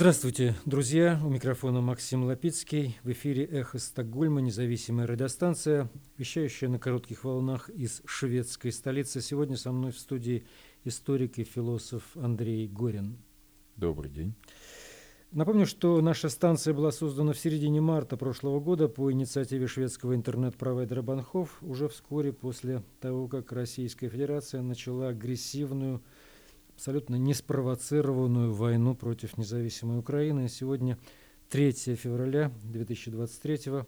Здравствуйте, друзья. У микрофона Максим Лапицкий. В эфире «Эхо Стокгольма», независимая радиостанция, вещающая на коротких волнах из шведской столицы. Сегодня со мной в студии историк и философ Андрей Горин. Добрый день. Напомню, что наша станция была создана в середине марта прошлого года по инициативе шведского интернет-провайдера Банхов, уже вскоре после того, как Российская Федерация начала агрессивную абсолютно неспровоцированную войну против независимой Украины. Сегодня 3 февраля 2023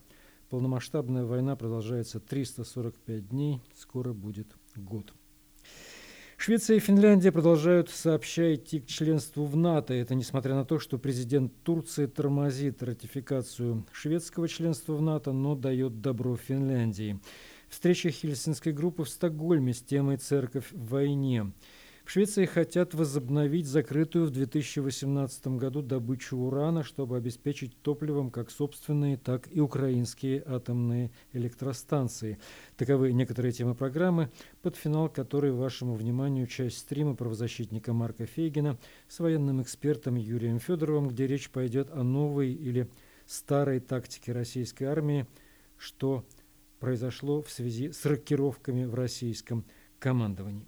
Полномасштабная война продолжается 345 дней, скоро будет год. Швеция и Финляндия продолжают сообща идти к членству в НАТО. Это несмотря на то, что президент Турции тормозит ратификацию шведского членства в НАТО, но дает добро Финляндии. Встреча Хельсинской группы в Стокгольме с темой «Церковь в войне». В Швеции хотят возобновить закрытую в 2018 году добычу урана, чтобы обеспечить топливом как собственные, так и украинские атомные электростанции. Таковы некоторые темы программы, под финал которой вашему вниманию часть стрима правозащитника Марка Фейгина с военным экспертом Юрием Федоровым, где речь пойдет о новой или старой тактике российской армии, что произошло в связи с рокировками в российском командовании.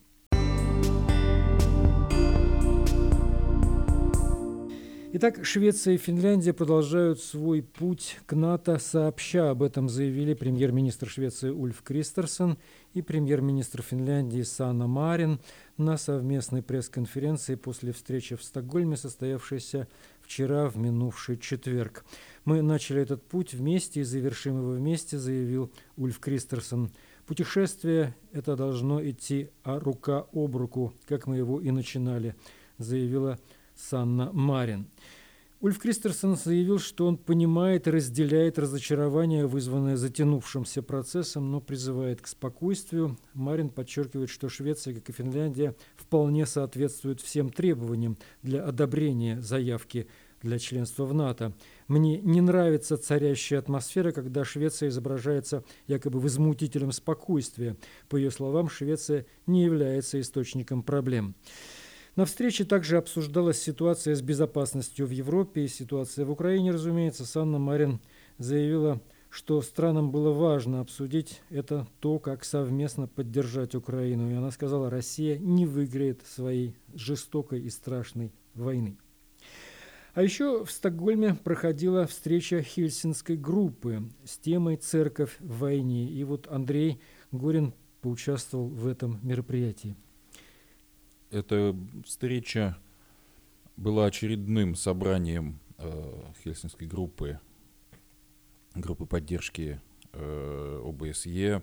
Итак, Швеция и Финляндия продолжают свой путь к НАТО сообща. Об этом заявили премьер-министр Швеции Ульф Кристерсон и премьер-министр Финляндии Санна Марин на совместной пресс-конференции после встречи в Стокгольме, состоявшейся вчера в минувший четверг. «Мы начали этот путь вместе и завершим его вместе», заявил Ульф Кристерсон. «Путешествие это должно идти рука об руку, как мы его и начинали», заявила Санна Марин. Ульф Кристерсон заявил, что он понимает и разделяет разочарование, вызванное затянувшимся процессом, но призывает к спокойствию. Марин подчеркивает, что Швеция, как и Финляндия, вполне соответствует всем требованиям для одобрения заявки для членства в НАТО. Мне не нравится царящая атмосфера, когда Швеция изображается якобы возмутителем спокойствия. По ее словам, Швеция не является источником проблем. На встрече также обсуждалась ситуация с безопасностью в Европе и ситуация в Украине, разумеется. Санна Марин заявила, что странам было важно обсудить это то, как совместно поддержать Украину. И она сказала, Россия не выиграет своей жестокой и страшной войны. А еще в Стокгольме проходила встреча Хельсинской группы с темой «Церковь в войне». И вот Андрей Горин поучаствовал в этом мероприятии. Эта встреча была очередным собранием э, Хельсинской группы, группы поддержки э, ОБСЕ,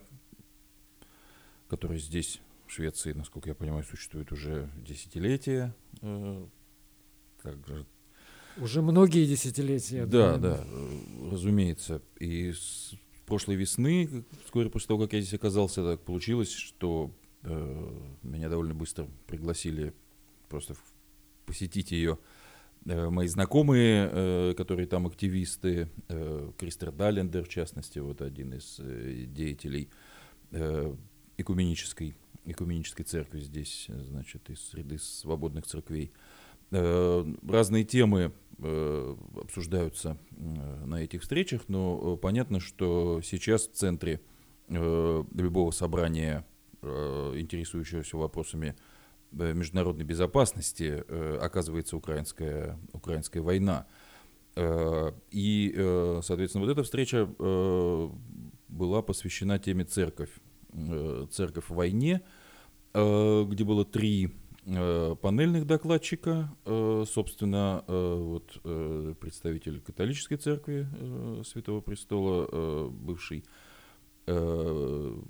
которая здесь, в Швеции, насколько я понимаю, существует уже десятилетия. Э, также уже многие десятилетия. Да, да, да э, разумеется. И с прошлой весны, вскоре после того, как я здесь оказался, так получилось, что меня довольно быстро пригласили просто посетить ее э, мои знакомые, э, которые там активисты, Кристер Даллендер, в частности, вот один из деятелей экуменической, экуменической церкви здесь, значит, из среды свободных церквей. Разные темы обсуждаются на этих встречах, но понятно, что сейчас в центре любого собрания Э, интересующегося вопросами э, международной безопасности, э, оказывается украинская, украинская война. И, соответственно, вот эта встреча была посвящена теме церковь. Церковь в войне, где было три панельных докладчика, собственно, вот представитель католической церкви Святого Престола, бывший Э,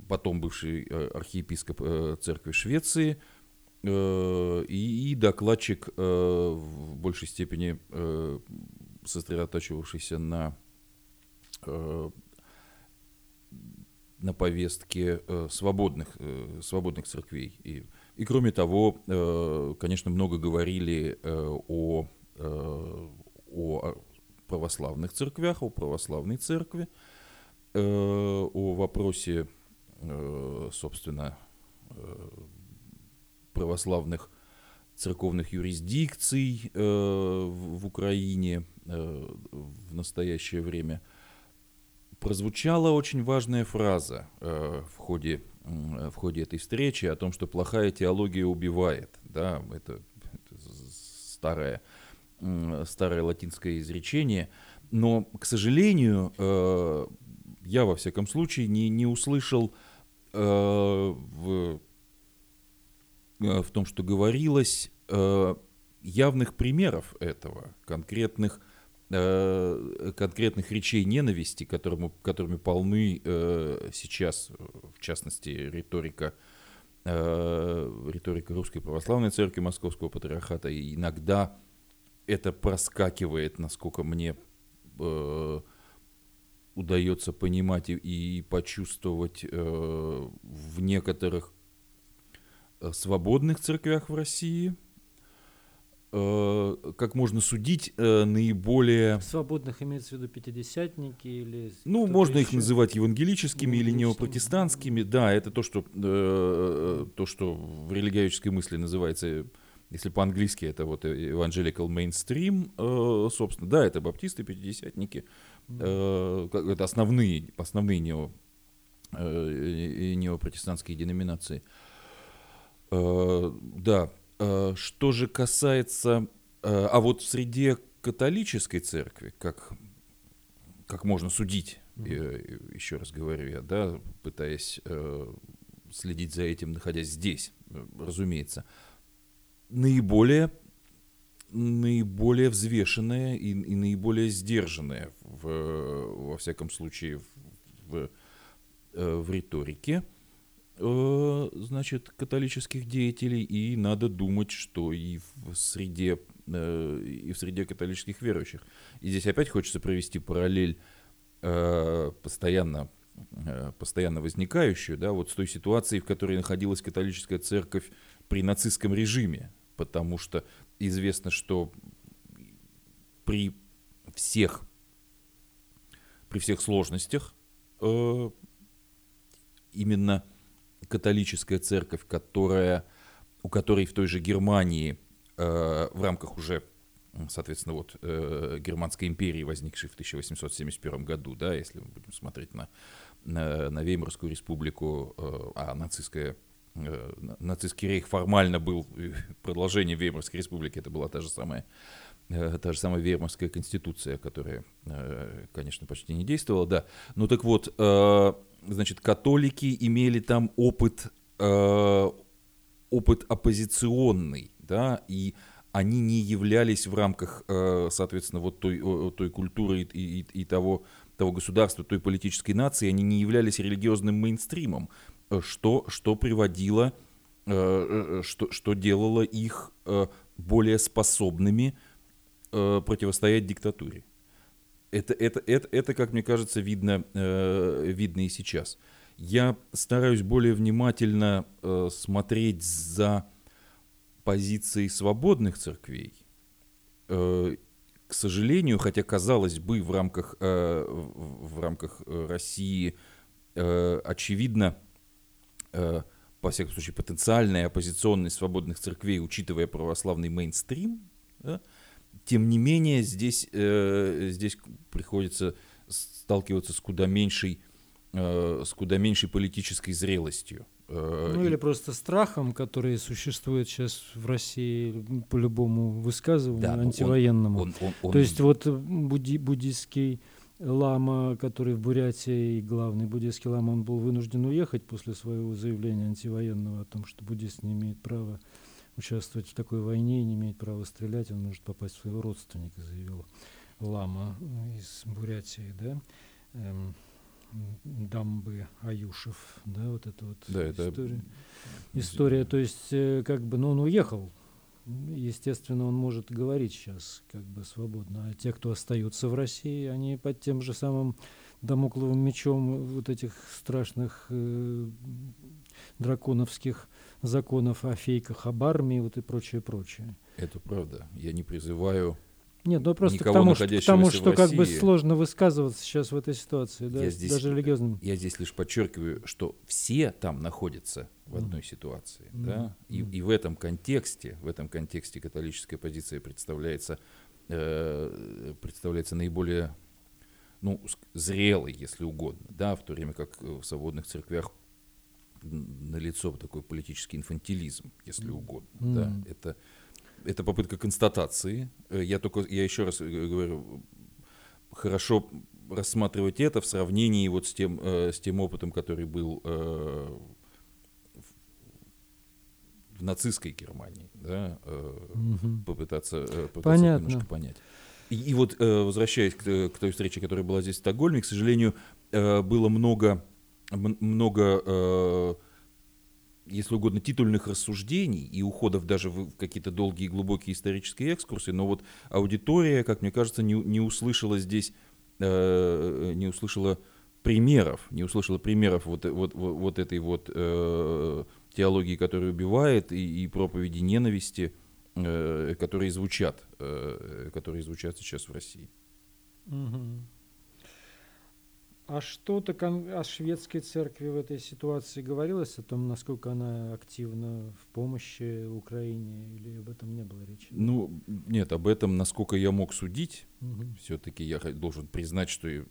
потом бывший э, архиепископ э, церкви Швеции, и, докладчик в большей степени сосредотачивавшийся на, на повестке свободных, свободных церквей. И, и кроме того, конечно, много говорили о, о православных церквях, о православной церкви, Э, о вопросе, э, собственно, э, православных церковных юрисдикций э, в, Украине э, в настоящее время, прозвучала очень важная фраза э, в, ходе, э, в ходе этой встречи о том, что плохая теология убивает. Да, это, это старое, э, старое латинское изречение. Но, к сожалению, э, я во всяком случае не, не услышал э, в Э, в том, что говорилось, э, явных примеров этого, конкретных, э, конкретных речей ненависти, которыми, которыми полны сейчас, в частности, риторика, риторика Русской Православной Церкви Московского Патриархата. И иногда это проскакивает, насколько мне удается понимать и, и почувствовать в некоторых Э, свободных церквях в России, э, как можно судить, э, наиболее... Свободных имеется в виду пятидесятники или... Ну, можно еще? их называть евангелическими или неопротестантскими. Да, это то, что, то, что в религиозной мысли называется, если по-английски, это вот evangelical mainstream, собственно. Да, это баптисты, пятидесятники. Это основные, основные нео, неопротестантские деноминации. Э, да, э, что же касается... Э, а вот в среде католической церкви, как, как можно судить, mm-hmm. еще раз говорю я, да, пытаясь следить за этим, находясь здесь, разумеется, наиболее наиболее взвешенная и, и наиболее сдержанная в, во всяком случае в, в, в риторике – Э, значит, католических деятелей, и надо думать, что и в среде, э, и в среде католических верующих. И здесь опять хочется провести параллель э, постоянно, постоянно возникающую, да, вот с той ситуацией, в которой находилась католическая церковь при нацистском режиме, потому что известно, что при всех, при всех сложностях именно католическая церковь, которая, у которой в той же Германии э, в рамках уже, соответственно, вот э, Германской империи, возникшей в 1871 году, да, если мы будем смотреть на, на, на Веймарскую республику, э, а нацистская э, нацистский рейх формально был э, продолжением Веймарской республики, это была та же самая э, та же самая Веймарская конституция, которая, конечно, почти не действовала, да. Ну так вот, значит, католики имели там опыт, э, опыт оппозиционный, да, и они не являлись в рамках, э, соответственно, вот той, той культуры и, и, и того, того государства, той политической нации, они не являлись религиозным мейнстримом, что, что приводило, э, э что, что делало их э, более способными э, противостоять диктатуре. Это, это, это, это, как мне кажется, видно, э, видно и сейчас. Я стараюсь более внимательно э, смотреть за позицией свободных церквей. Э, к сожалению, хотя казалось бы в рамках, э, в, рамках России э, очевидно, э, по всяком случае, потенциальная оппозиционность свободных церквей, учитывая православный мейнстрим, да, тем не менее, здесь, э, здесь приходится сталкиваться с куда меньшей, э, с куда меньшей политической зрелостью. Э, ну или просто страхом, который существует сейчас в России по любому высказыванию да, антивоенному. Он, он, он, То есть вот будди, буддийский лама, который в Бурятии, главный буддийский лама, он был вынужден уехать после своего заявления антивоенного о том, что буддист не имеет права участвовать в такой войне и не имеет права стрелять, он может попасть в своего родственника, заявил Лама из Бурятии, да, эм, Дамбы Аюшев, да, вот это вот да, история. Это... История, то есть, э, как бы, ну, он уехал, естественно, он может говорить сейчас как бы свободно, а те, кто остаются в России, они под тем же самым домокловым мечом вот этих страшных э, драконовских законов о фейках об армии вот и прочее, прочее. Это правда. Я не призываю Нет, ну просто никого к тому, что, к тому, в что как бы сложно высказываться сейчас в этой ситуации, да, Я здесь- даже религиозным. Я здесь лишь подчеркиваю, что все там находятся в одной ситуации, Мгм. да, и, Мгм. и в этом контексте, в этом контексте католическая позиция представляется, э, представляется наиболее, ну, зрелой, если угодно, да, в то время как в свободных церквях налицо такой политический инфантилизм, если Мгм. угодно, да, Мгм. это это попытка констатации. Э, Я только, я еще раз э, говорю, хорошо рассматривать это в сравнении вот с тем, э, с тем опытом, который был э, в, в нацистской Германии, да, э, Мгм. попытаться, э, попытаться Понятно. немножко понять. И, и вот, э, возвращаясь к, т- к той встрече, которая была здесь в Стокгольме, к сожалению, э, было много, много э, если угодно, титульных рассуждений и уходов даже в какие-то долгие глубокие исторические экскурсы, но вот аудитория, как мне кажется, не, не услышала здесь, э, не услышала примеров, не услышала примеров вот, вот, вот, вот этой вот э, теологии, которая убивает, и, и проповеди ненависти, э, которые звучат, э, которые звучат сейчас в России. Мгм. А что-то о шведской церкви в этой ситуации говорилось, о том, насколько она активна в помощи Украине, или об этом не было речи? Ну, нет, об этом, насколько я мог судить, Мгм. все-таки я должен признать, что в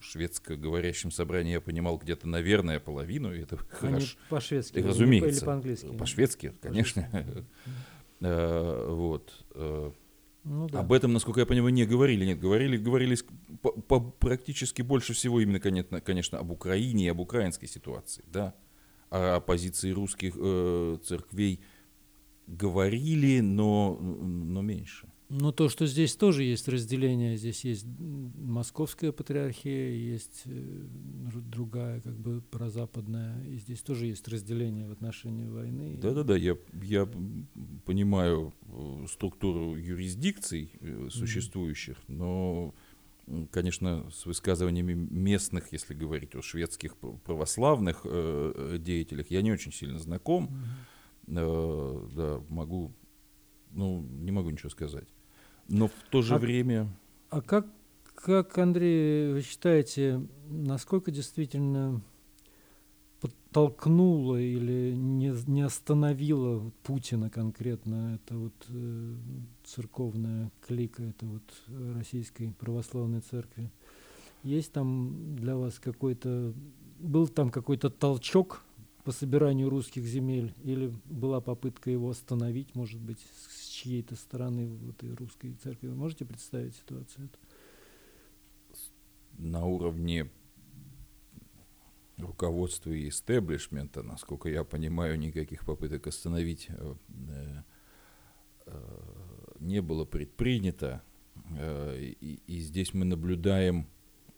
шведско-говорящем собрании я понимал где-то, наверное, половину, и это Они хорошо. по-шведски Разумеется. или по-английски? По-шведски, конечно. Э, Вот. Ну да. Об этом, насколько я понимаю, не говорили. Нет, говорили, говорили по- по- практически больше всего именно, конечно, конечно, об Украине и об украинской ситуации, да. А о позиции русских э, церквей говорили, но, но меньше. Ну, то, что здесь тоже есть разделение, здесь есть московская патриархия, есть э, дру- другая, как бы прозападная, и здесь тоже есть разделение в отношении войны. Да-да-да, я, я понимаю э, структуру юрисдикций э, существующих, но, м, конечно, с высказываниями местных, если говорить о шведских православных э, деятелях, я не очень сильно знаком. Мгм. Э, да, могу, ну, не могу ничего сказать. Но в то же А- время... А как, как, Андрей, вы считаете, насколько действительно подтолкнуло или не, не остановило Путина конкретно это вот э, церковная клика, это вот э, российской православной церкви? Есть там для вас какой-то, был там какой-то толчок по собиранию русских земель или была попытка его остановить, может быть, с чьей-то стороны в этой русской церкви? Вы можете представить ситуацию? эту? на уровне руководства и истеблишмента, насколько я понимаю, никаких попыток остановить э, э, не было предпринято. Э, И, и здесь мы наблюдаем,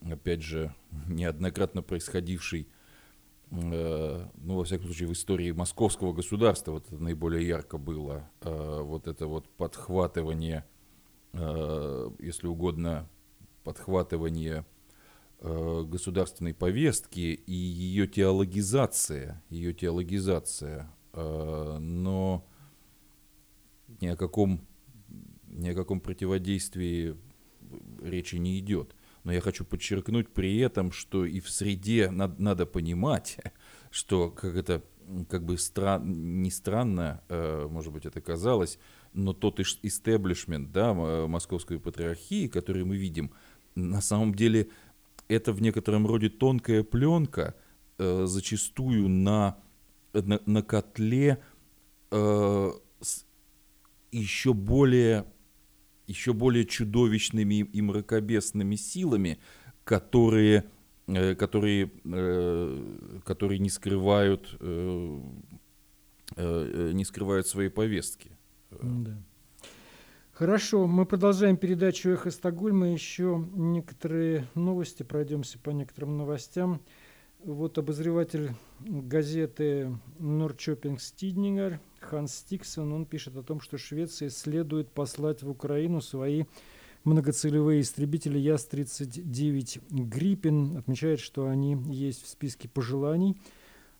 опять же, неоднократно происходивший, ну, во всяком случае, в истории московского государства, вот это наиболее ярко было, э, вот это вот подхватывание, э, если угодно, подхватывание э, государственной повестки и ее теологизация, ее теологизация, но ни о каком ни о каком противодействии речи не идет. Но я хочу подчеркнуть при этом, что и в среде надо, надо понимать, что как это как бы стран, не странно, э, может быть, это казалось, но тот иш- истеблишмент да, м- московской патриархии, который мы видим, на самом деле это в некотором роде тонкая пленка, э, зачастую на, на, на котле э, еще более, еще более чудовищными и мракобесными силами, которые, э, которые, э, которые не скрывают, э, не скрывают своей повестки. Да. Хорошо, мы продолжаем передачу «Эхо Стокгольма». Еще некоторые новости, пройдемся по некоторым новостям. Вот обозреватель газеты Норчопинг Стиднингер Ханс Стиксон, он пишет о том, что Швеции следует послать в Украину свои многоцелевые истребители Яс-39 Гриппин. Отмечает, что они есть в списке пожеланий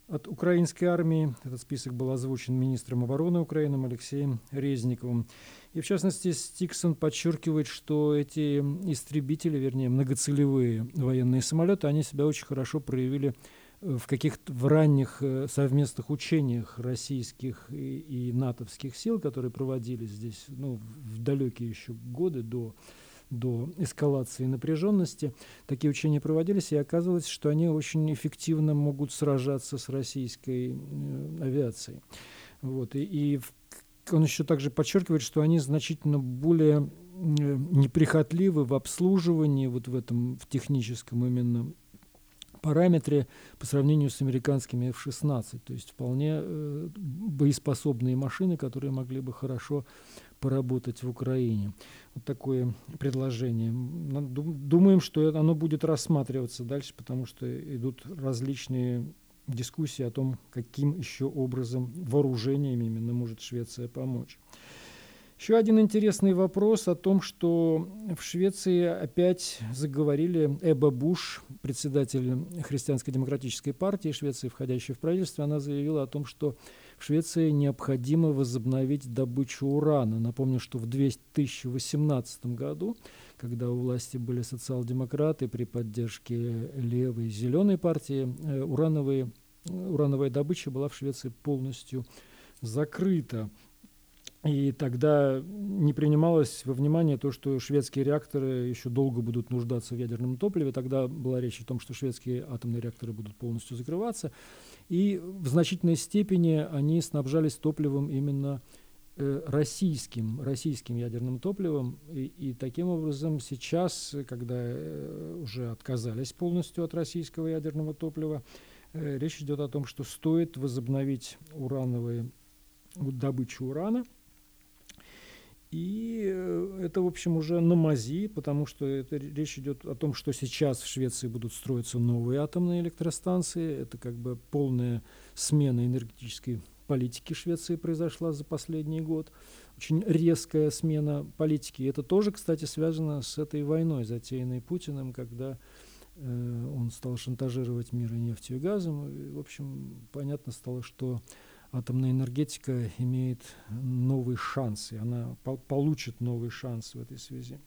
от украинской армии. Этот список был озвучен министром обороны Украины Алексеем Резниковым. И в частности, Стиксон подчеркивает, что эти истребители, вернее, многоцелевые военные самолеты, они себя очень хорошо проявили в каких-то в ранних э, совместных учениях российских и, и натовских сил, которые проводились здесь ну, в далекие еще годы до до эскалации напряженности. Такие учения проводились, и оказывалось, что они очень эффективно могут сражаться с российской э, авиацией. Вот. И, и он еще также подчеркивает, что они значительно более э, неприхотливы в обслуживании, вот в этом в техническом именно параметре по сравнению с американскими F-16. То есть вполне э, боеспособные машины, которые могли бы хорошо поработать в Украине. Вот такое предложение. Думаем, что оно будет рассматриваться дальше, потому что идут различные дискуссии о том, каким еще образом вооружениями именно может Швеция помочь. Еще один интересный вопрос о том, что в Швеции опять заговорили Эба Буш, председатель Христианской демократической партии Швеции, входящей в правительство, она заявила о том, что в Швеции необходимо возобновить добычу урана. Напомню, что в 2018 году, когда у власти были социал-демократы при поддержке левой зеленой партии, э, урановые, урановая добыча была в Швеции полностью закрыта. И тогда не принималось во внимание то, что шведские реакторы еще долго будут нуждаться в ядерном топливе. Тогда была речь о том, что шведские атомные реакторы будут полностью закрываться. И в значительной степени они снабжались топливом именно э, российским, российским ядерным топливом. И, и таким образом сейчас, когда э, уже отказались полностью от российского ядерного топлива, э, речь идет о том, что стоит возобновить урановые добычу урана – и э, это, в общем, уже на мази, потому что это речь идет о том, что сейчас в Швеции будут строиться новые атомные электростанции. Это как бы полная смена энергетической политики Швеции произошла за последний год. Очень резкая смена политики. Это тоже, кстати, связано с этой войной, затеянной Путиным, когда э, он стал шантажировать мир и нефтью и газом. И, в общем, понятно стало, что атомная энергетика имеет новый шанс, и она по получит новый шанс в этой связи.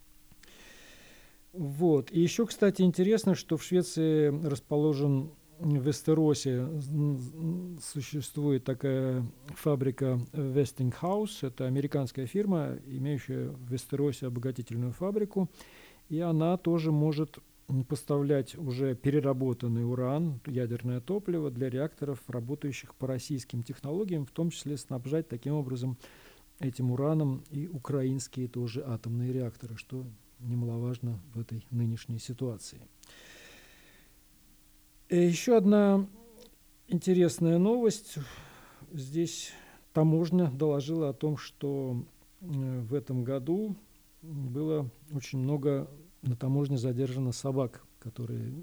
Вот. И еще, кстати, интересно, что в Швеции расположен в Вестеросе существует такая фабрика Westinghouse. Это американская фирма, имеющая в Вестеросе обогатительную фабрику. И она тоже может поставлять уже переработанный уран, ядерное топливо для реакторов, работающих по российским технологиям, в том числе снабжать таким образом этим ураном и украинские тоже атомные реакторы, что немаловажно в этой нынешней ситуации. И э, еще одна интересная новость. Здесь таможня доложила о том, что э, в этом году было очень много на таможне задержано собак, которые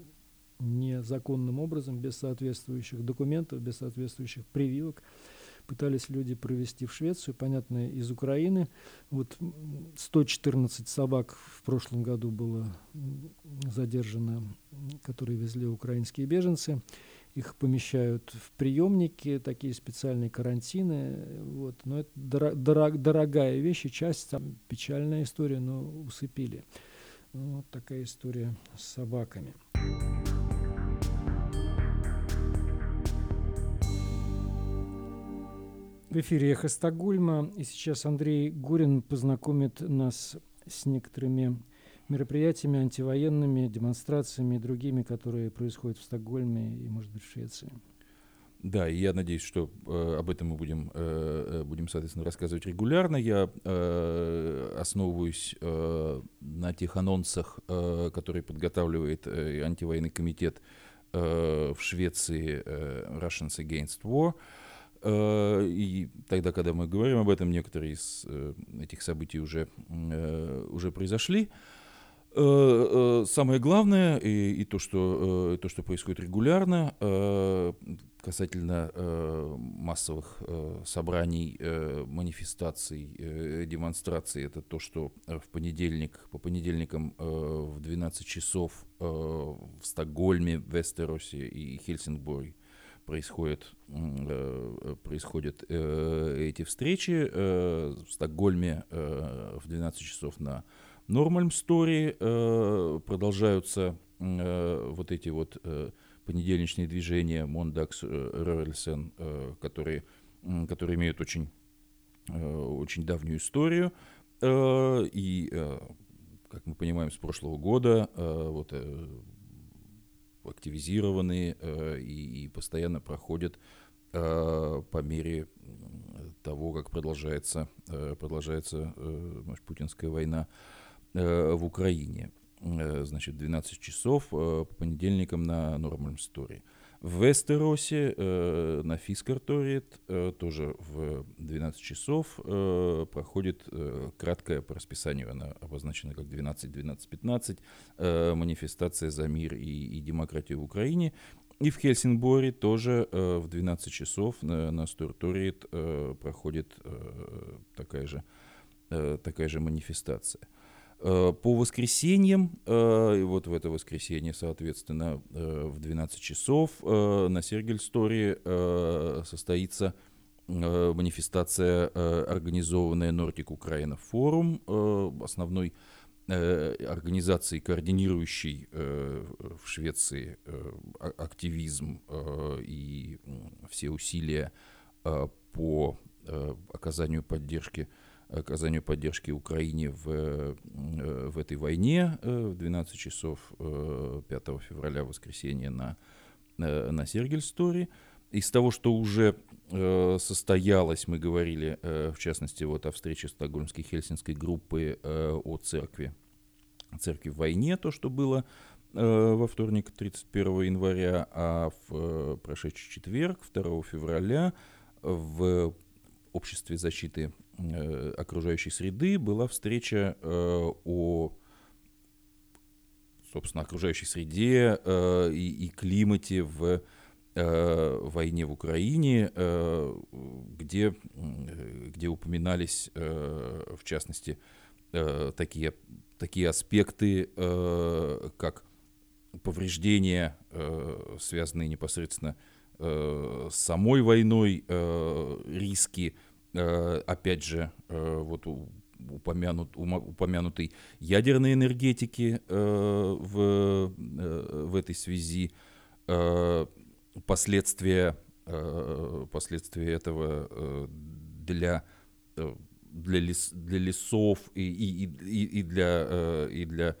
незаконным образом, без соответствующих документов, без соответствующих прививок, пытались люди провести в Швецию, понятно, из Украины. Вот 114 собак в прошлом году было задержано, которые везли украинские беженцы. Их помещают в приемники, такие специальные карантины. Вот. Но это дорог, дорогая вещь, и часть, там, печальная история, но усыпили. Ну, вот такая история с собаками. В эфире «Эхо Стокгольма», и сейчас Андрей Гурин познакомит нас с некоторыми мероприятиями антивоенными, демонстрациями и другими, которые происходят в Стокгольме и, может быть, в Швеции. Да, и я надеюсь, что э, об этом мы будем, э, э, будем, соответственно, рассказывать регулярно. Я э, основываюсь э, на тех анонсах, э, которые подготавливает э, антивоенный комитет э, в Швеции э, Russians Against War. Э, и тогда, когда мы говорим об этом, некоторые из э, этих событий уже, уже произошли. Самое главное, и, и то, что, то, что происходит регулярно, касательно массовых собраний, манифестаций, демонстраций, это то, что в понедельник, по понедельникам в 12 часов в Стокгольме, Вестеросе и Хельсингборге происходят, э, происходят эти встречи. В Стокгольме в 12 часов на Норрмальмсторге продолжаются вот эти вот понедельничные движения Måndagsrörelsen, которые, которые имеют очень, очень давнюю историю. И как мы понимаем, с прошлого года э, вот, э, активизированы э, и, и постоянно проходят по мере того, как продолжается, продолжается может, путинская война в Украине. Значит, 12 часов по понедельникам на Normal Story. В Вестеросе э, на Фискарторит э, тоже в 12 часов э, проходит э, краткая по расписанию, она обозначена как 12-12-15, э, манифестация за мир и, и демократию в Украине. И в Хельсингборе тоже э, в 12 часов на, на Сторторит э, проходит э, такая, же, э, такая же манифестация. Э, по воскресеньям, э, вот в это воскресенье, соответственно, э, в 12 часов на Сергельсторе состоится манифестация, организованная Нортик Украина форум, основной организацией, координирующей в Швеции активизм и все усилия по оказанию поддержки оказанию поддержки Украине в, э, в этой войне э, в 12 часов 5 э, февраля, воскресенье, на, на Сергельсторе. Из того, что уже состоялось, мы говорили, в частности, вот о встрече Стокгольмской Хельсинской группы о церкви, церкви в войне, то, что было во вторник, 31 января, а в прошедший четверг, 2 февраля, в обществе защиты окружающей среды была встреча э, о собственно, окружающей среде э, и, и климате в э, войне в Украине, э, где, где упоминались, э, в частности, э, такие, такие аспекты, э, как повреждения, э, связанные непосредственно с э, самой войной, э, риски, э, опять же, э, вот упомянут, упомянутой ядерной энергетики э, в, э, в этой связи, э, последствия, э, последствия этого э, для, э, для, лес, для лесов и, и, и, и для, э, и для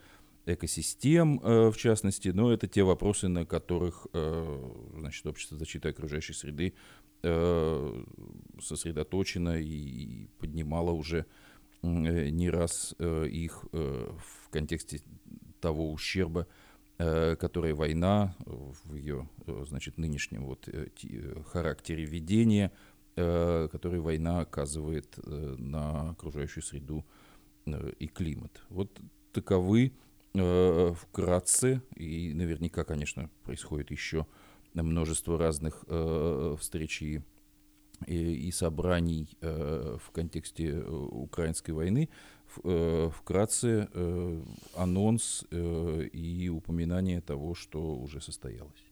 экосистем, э, в частности, но это те вопросы, на которых э, значит, общество защиты окружающей среды э, сосредоточено и поднимало уже не раз их в контексте того ущерба, который война в ее значит, нынешнем вот характере ведения, который война оказывает на окружающую среду и климат. Вот таковы вкратце, и наверняка, конечно, происходит еще множество разных э, встреч и, и, собраний э, в контексте украинской войны. Вкратце анонс и упоминание того, что уже состоялось.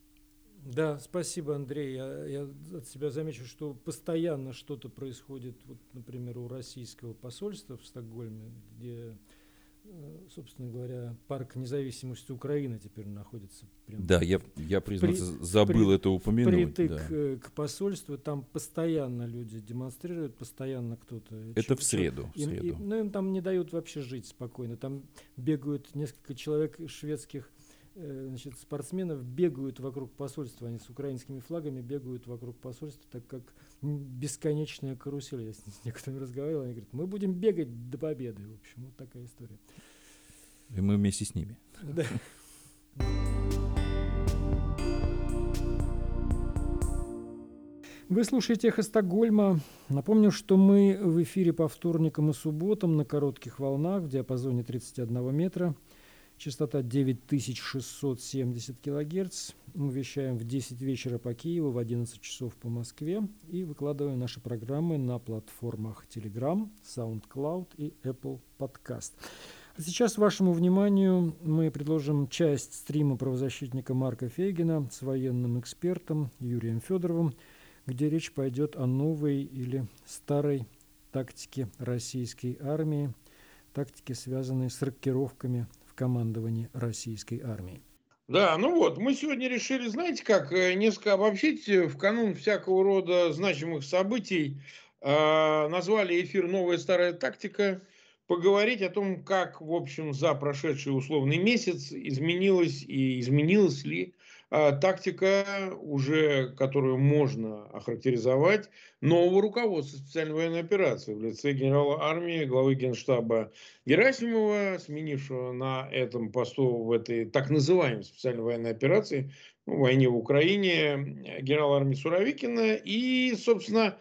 Да, спасибо, Андрей. Я, я от себя замечу, что постоянно что-то происходит, вот, например, у российского посольства в Стокгольме, где Э, собственно говоря, парк независимости Украины теперь находится прямо. Да, я, я признаться, при, забыл при, это упомянуть. Притык да. Э, к посольству, там постоянно люди демонстрируют, постоянно кто-то. Это в среду. Им, в среду. Им, ну, им там не дают вообще жить спокойно. Там бегают несколько человек шведских Э, значит, спортсменов бегают вокруг посольства, они с украинскими флагами бегают вокруг посольства, так как бесконечная карусель. Я с, некоторыми разговаривал, они говорят, мы будем бегать до победы. В общем, вот такая история. И мы вместе с ними. Да. Вы слушаете «Эхо Стокгольма». Напомню, что мы в эфире по вторникам и субботам на коротких волнах в диапазоне 31 метра – Частота 9670 кГц. Мы вещаем в 10 вечера по Киеву, в 11 часов по Москве. И выкладываем наши программы на платформах Telegram, SoundCloud и Apple Podcast. Сейчас вашему вниманию мы предложим часть стрима правозащитника Марка Фейгина с военным экспертом Юрием Федоровым, где речь пойдет о новой или старой тактике российской армии, тактике, связанной с рокировками командовании российской армии. Да, ну вот, мы сегодня решили, знаете как, э, несколько обобщить э, в канун всякого рода значимых событий. Э, назвали эфир «Новая старая тактика», поговорить о том, как, в общем, за прошедший условный месяц изменилась и изменилась ли а, тактика, уже которую можно охарактеризовать, нового руководства специальной военной операции в лице генерала армии, главы генштаба Герасимова, сменившего на этом посту в этой так называемой специальной военной операции, ну, войне в Украине, генерала армии Суровикина и, собственно,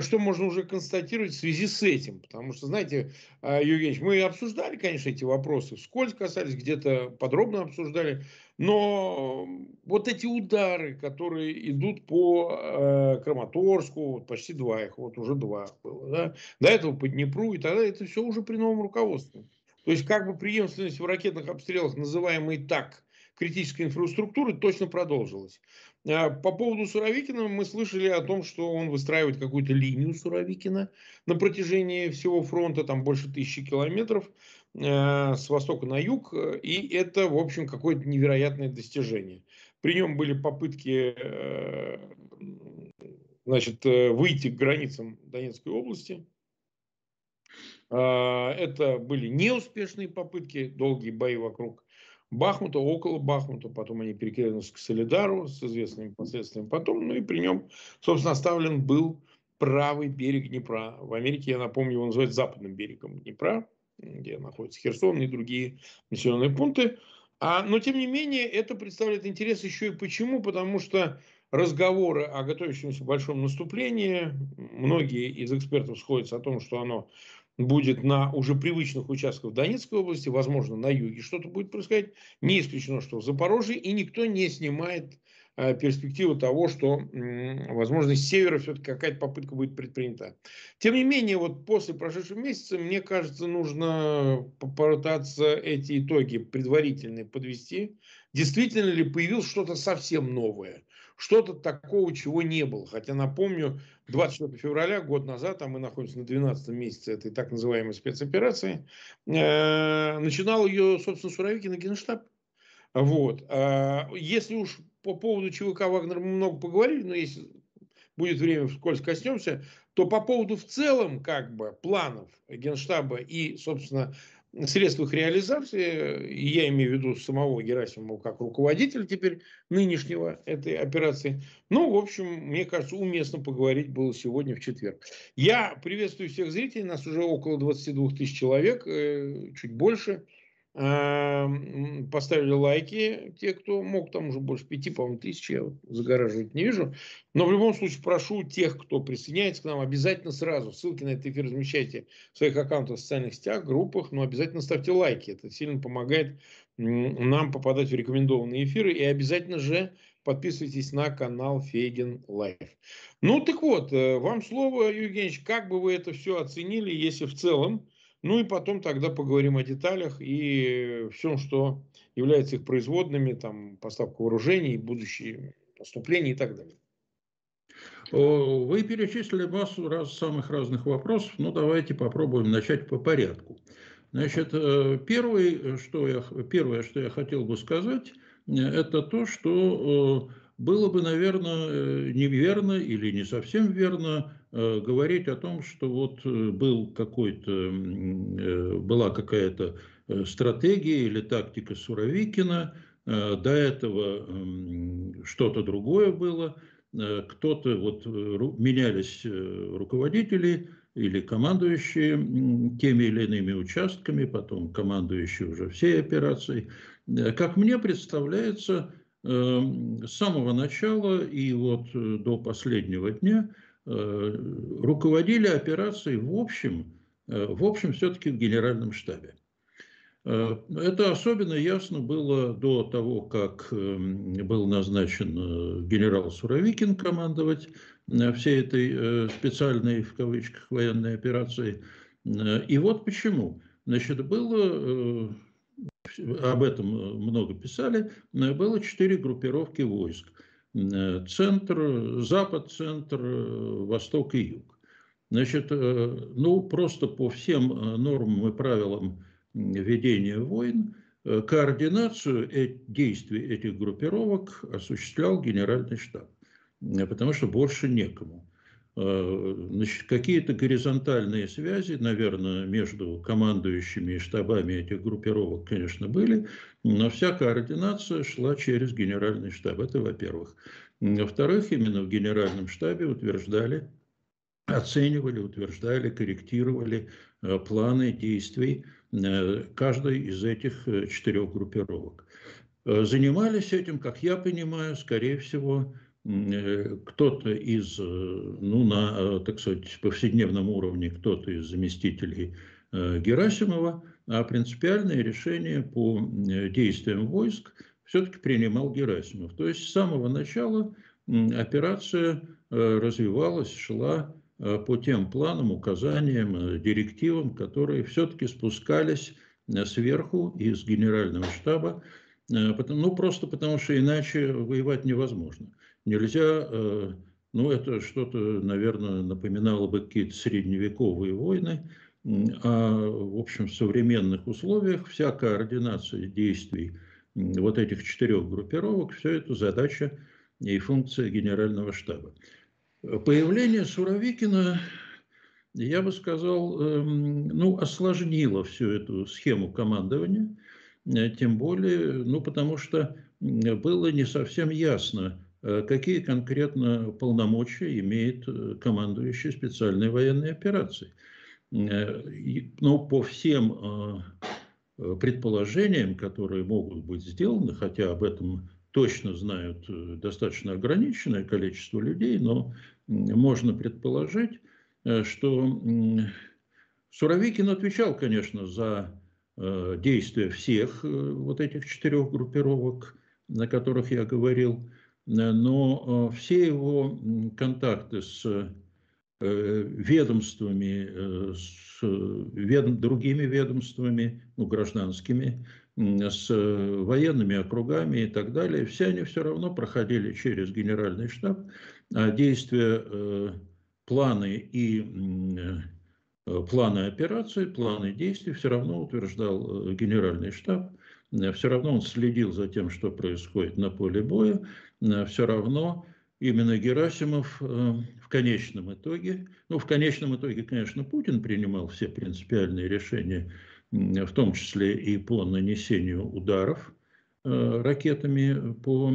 что можно уже констатировать в связи с этим? Потому что, знаете, а, Евгений, мы обсуждали, конечно, эти вопросы, вскользь касались, где-то подробно обсуждали, но вот эти удары, которые идут по э, Краматорску, вот почти два их, вот уже два было, да, до этого по Днепру и тогда это все уже при новом руководстве. То есть, как бы преемственность в ракетных обстрелах, называемой так, критической инфраструктуры, точно продолжилась. А, по поводу Суровикина мы слышали о том, что он выстраивает какую-то линию Суровикина на протяжении всего фронта, там больше тысячи километров с востока на юг, и это, в общем, какое-то невероятное достижение. При нем были попытки э, значит, э, выйти к границам Донецкой области. А, это были неуспешные попытки, долгие бои вокруг Бахмута, около Бахмута, потом они перекинулись к Солидару с известными последствиями потом, ну и при нем, собственно, оставлен был правый берег Днепра. В Америке, я напомню, его называют западным берегом Днепра, где находится Херсон и другие населенные пункты. А, но, тем не менее, это представляет интерес еще и почему? Потому что разговоры о готовящемся большом наступлении, многие из экспертов сходятся о том, что оно будет на уже привычных участках Донецкой области, возможно, на юге что-то будет происходить. Не исключено, что в Запорожье, и никто не снимает э, перспективу того, что, э, возможно, с севера все-таки какая-то попытка будет предпринята. Тем не менее, вот после прошедшего месяца, мне кажется, нужно попытаться эти итоги предварительные подвести. Действительно ли появилось что-то совсем новое? что-то такого, чего не было. Хотя, напомню, 24 февраля, год назад, а мы находимся на 12 месяце этой так называемой спецоперации, э, начинал ее, собственно, Суровикин и Генштаб. Вот. А если уж по поводу ЧВК Вагнер мы много поговорили, но если будет время, вскользь коснемся, то по поводу в целом как бы планов Генштаба и, собственно, средств их реализации, я имею в виду самого Герасимова как руководителя теперь нынешнего этой операции. Ну, в общем, мне кажется, уместно поговорить было сегодня в четверг. Я приветствую всех зрителей, нас уже около 22 тысяч человек, э, чуть больше поставили лайки, те, кто мог, там уже больше пяти, по-моему, тысяч, я вот загораживать не вижу. Но в любом случае прошу тех, кто присоединяется к нам, обязательно сразу, ссылки на этот эфир размещайте в своих аккаунтах в социальных сетях, группах, но обязательно ставьте лайки, это сильно помогает нам попадать в рекомендованные эфиры, и обязательно же подписывайтесь на канал Фейгин Live. Ну, так вот, э, вам слово, Евгеньевич, как бы вы это все оценили, если в целом ну и потом тогда поговорим о деталях и всем, что является их производными, там, поставка вооружений, будущие поступления и так далее. Вы перечислили массу раз, самых разных вопросов, ну давайте попробуем начать по порядку. Значит, э, первый, что я, первое, что я хотел бы сказать, это то, что э, было бы, наверное, э, неверно или не совсем верно э, говорить о том, что вот э, был какой-то, была какая-то стратегия или тактика Суровикина, до этого что-то другое было, кто-то, вот менялись руководители или командующие теми или иными участками, потом командующие уже всей операцией. Как мне представляется, Эм, с самого начала и вот э, до последнего дня э, руководили операцией в общем, э, в общем все-таки в генеральном штабе. Это особенно ясно было до того, как эм, был назначен генерал Суровикин командовать всей этой специальной, в кавычках, военной операцией. И вот почему. Значит, было, об этом много писали, было четыре группировки войск. Центр, запад, центр, восток и юг. Значит, ну, просто по всем нормам и правилам ведения войн Э, координацию действий этих группировок осуществлял генеральный штаб, э, потому что больше некому. Э, значит, какие-то горизонтальные связи, наверное, между командующими и штабами этих группировок, конечно, были, но вся координация шла через генеральный штаб. Это во-первых. Во-вторых, именно в генеральном штабе утверждали, оценивали, утверждали, корректировали планы действий Э, каждой из этих э, четырех группировок. Э, занимались этим, как я понимаю, скорее всего, кто-то из, ну, на, так сказать, повседневном уровне, кто-то из заместителей Герасимова, а принципиальное решение по действиям войск все-таки принимал Герасимов. То есть с самого начала операция развивалась, шла Э, по тем планам, указаниям, э, директивам, которые все-таки спускались э, сверху из генерального штаба, ну просто потому что иначе воевать невозможно. Нельзя, ну это что-то, наверное, напоминало бы какие-то средневековые войны, а в общем в современных условиях вся координация действий вот этих четырех группировок, все это задача и функция генерального штаба. Появление Суровикина, я бы сказал, эм, ну, осложнило всю эту схему командования, э, тем более, ну, потому что было не совсем ясно, э, какие конкретно полномочия имеет э, командующий специальной военной операцией. Ну, по всем предположениям, которые могут быть сделаны, хотя об этом точно знают достаточно ограниченное количество людей, но можно предположить, э, что Суровикин отвечал, конечно, за э, действия всех э, вот этих четырех группировок, на которых я говорил, но все его контакты с ведомствами, с ведом, другими ведомствами, ну, гражданскими, с военными округами и так далее, все они все равно проходили через генеральный штаб, а действия, э, планы и э, планы операции, планы действий все равно утверждал э, генеральный штаб, все равно он следил за тем, что происходит на поле боя, все равно именно Герасимов в конечном итоге, ну в конечном итоге, конечно, Путин принимал все принципиальные решения, в том числе и по нанесению ударов, Э, ракетами по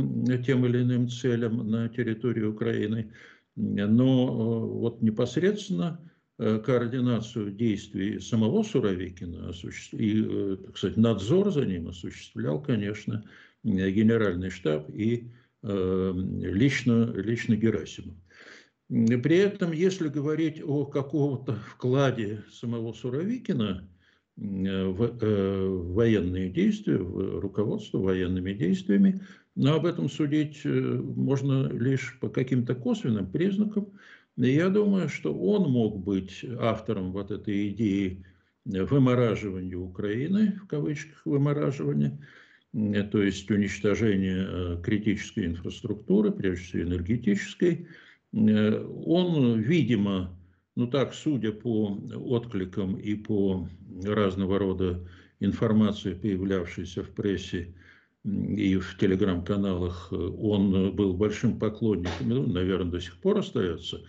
тем или иным целям на территории Украины. Но э, вот непосредственно э, координацию действий самого Суровикина и, кстати, надзор за ним осуществлял, конечно, генеральный штаб и лично, лично Герасимов. При этом, если говорить о каком-то вкладе самого Суровикина Э, в э, военные действия, в руководство военными действиями, но об этом судить э, можно лишь по каким-то косвенным признакам. Я думаю, что он мог быть автором вот этой идеи вымораживания Украины, в кавычках вымораживания, то есть уничтожения критической инфраструктуры, прежде всего энергетической. Он, видимо, ну так, судя по откликам и по разного рода информации, появлявшейся в прессе и в телеграм-каналах, он был большим поклонником, ну, наверное, до сих пор остается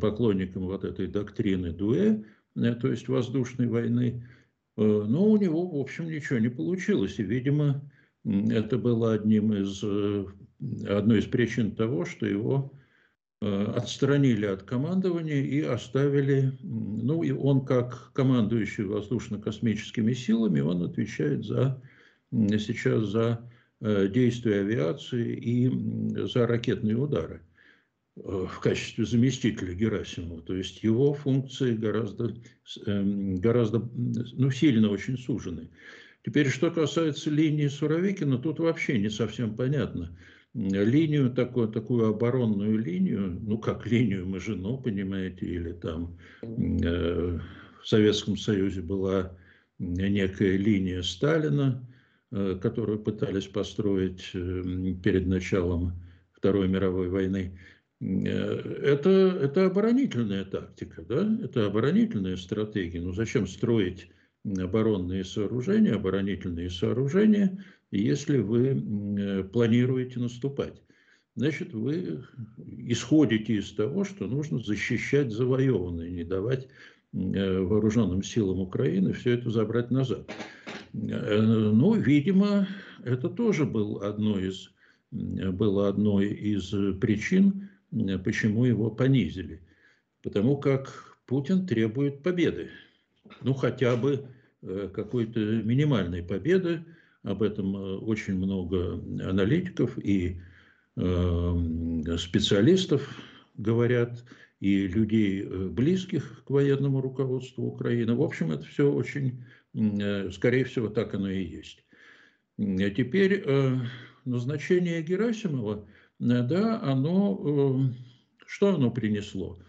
поклонником вот этой доктрины Дуэ, то есть воздушной войны. Но у него, в общем, ничего не получилось. И, видимо, это было одним из, одной из причин того, что его Э, отстранили от командования и оставили, ну и он как командующий воздушно-космическими силами, он отвечает за, сейчас за э, действия авиации и за ракетные удары э, в качестве заместителя Герасимова. То есть его функции гораздо, эм, гораздо ну, сильно очень сужены. Теперь, что касается линии Суровикина, тут вообще не совсем понятно – линию, такую, такую оборонную линию, ну как линию Мажино, понимаете, или там э, в Советском Союзе была некая линия Сталина, которую пытались построить перед началом Второй мировой войны. Это, это оборонительная тактика, да? это оборонительная стратегия. Ну зачем строить оборонные сооружения, оборонительные сооружения, если вы планируете наступать? Значит, вы исходите из того, что нужно защищать завоеванное, не давать э, вооруженным силам Украины все это забрать назад. Э, ну, видимо, это тоже был одной из, было одной из причин, почему его понизили. Потому как Путин требует победы. Ну, хотя бы э, какой-то минимальной победы. Об этом очень много аналитиков и Эм, специалистов говорят, и людей, э, близких к военному руководству Украины. В общем, это все очень, э, скорее всего, так оно и есть. Теперь э, назначение Герасимова, да, оно, что оно принесло?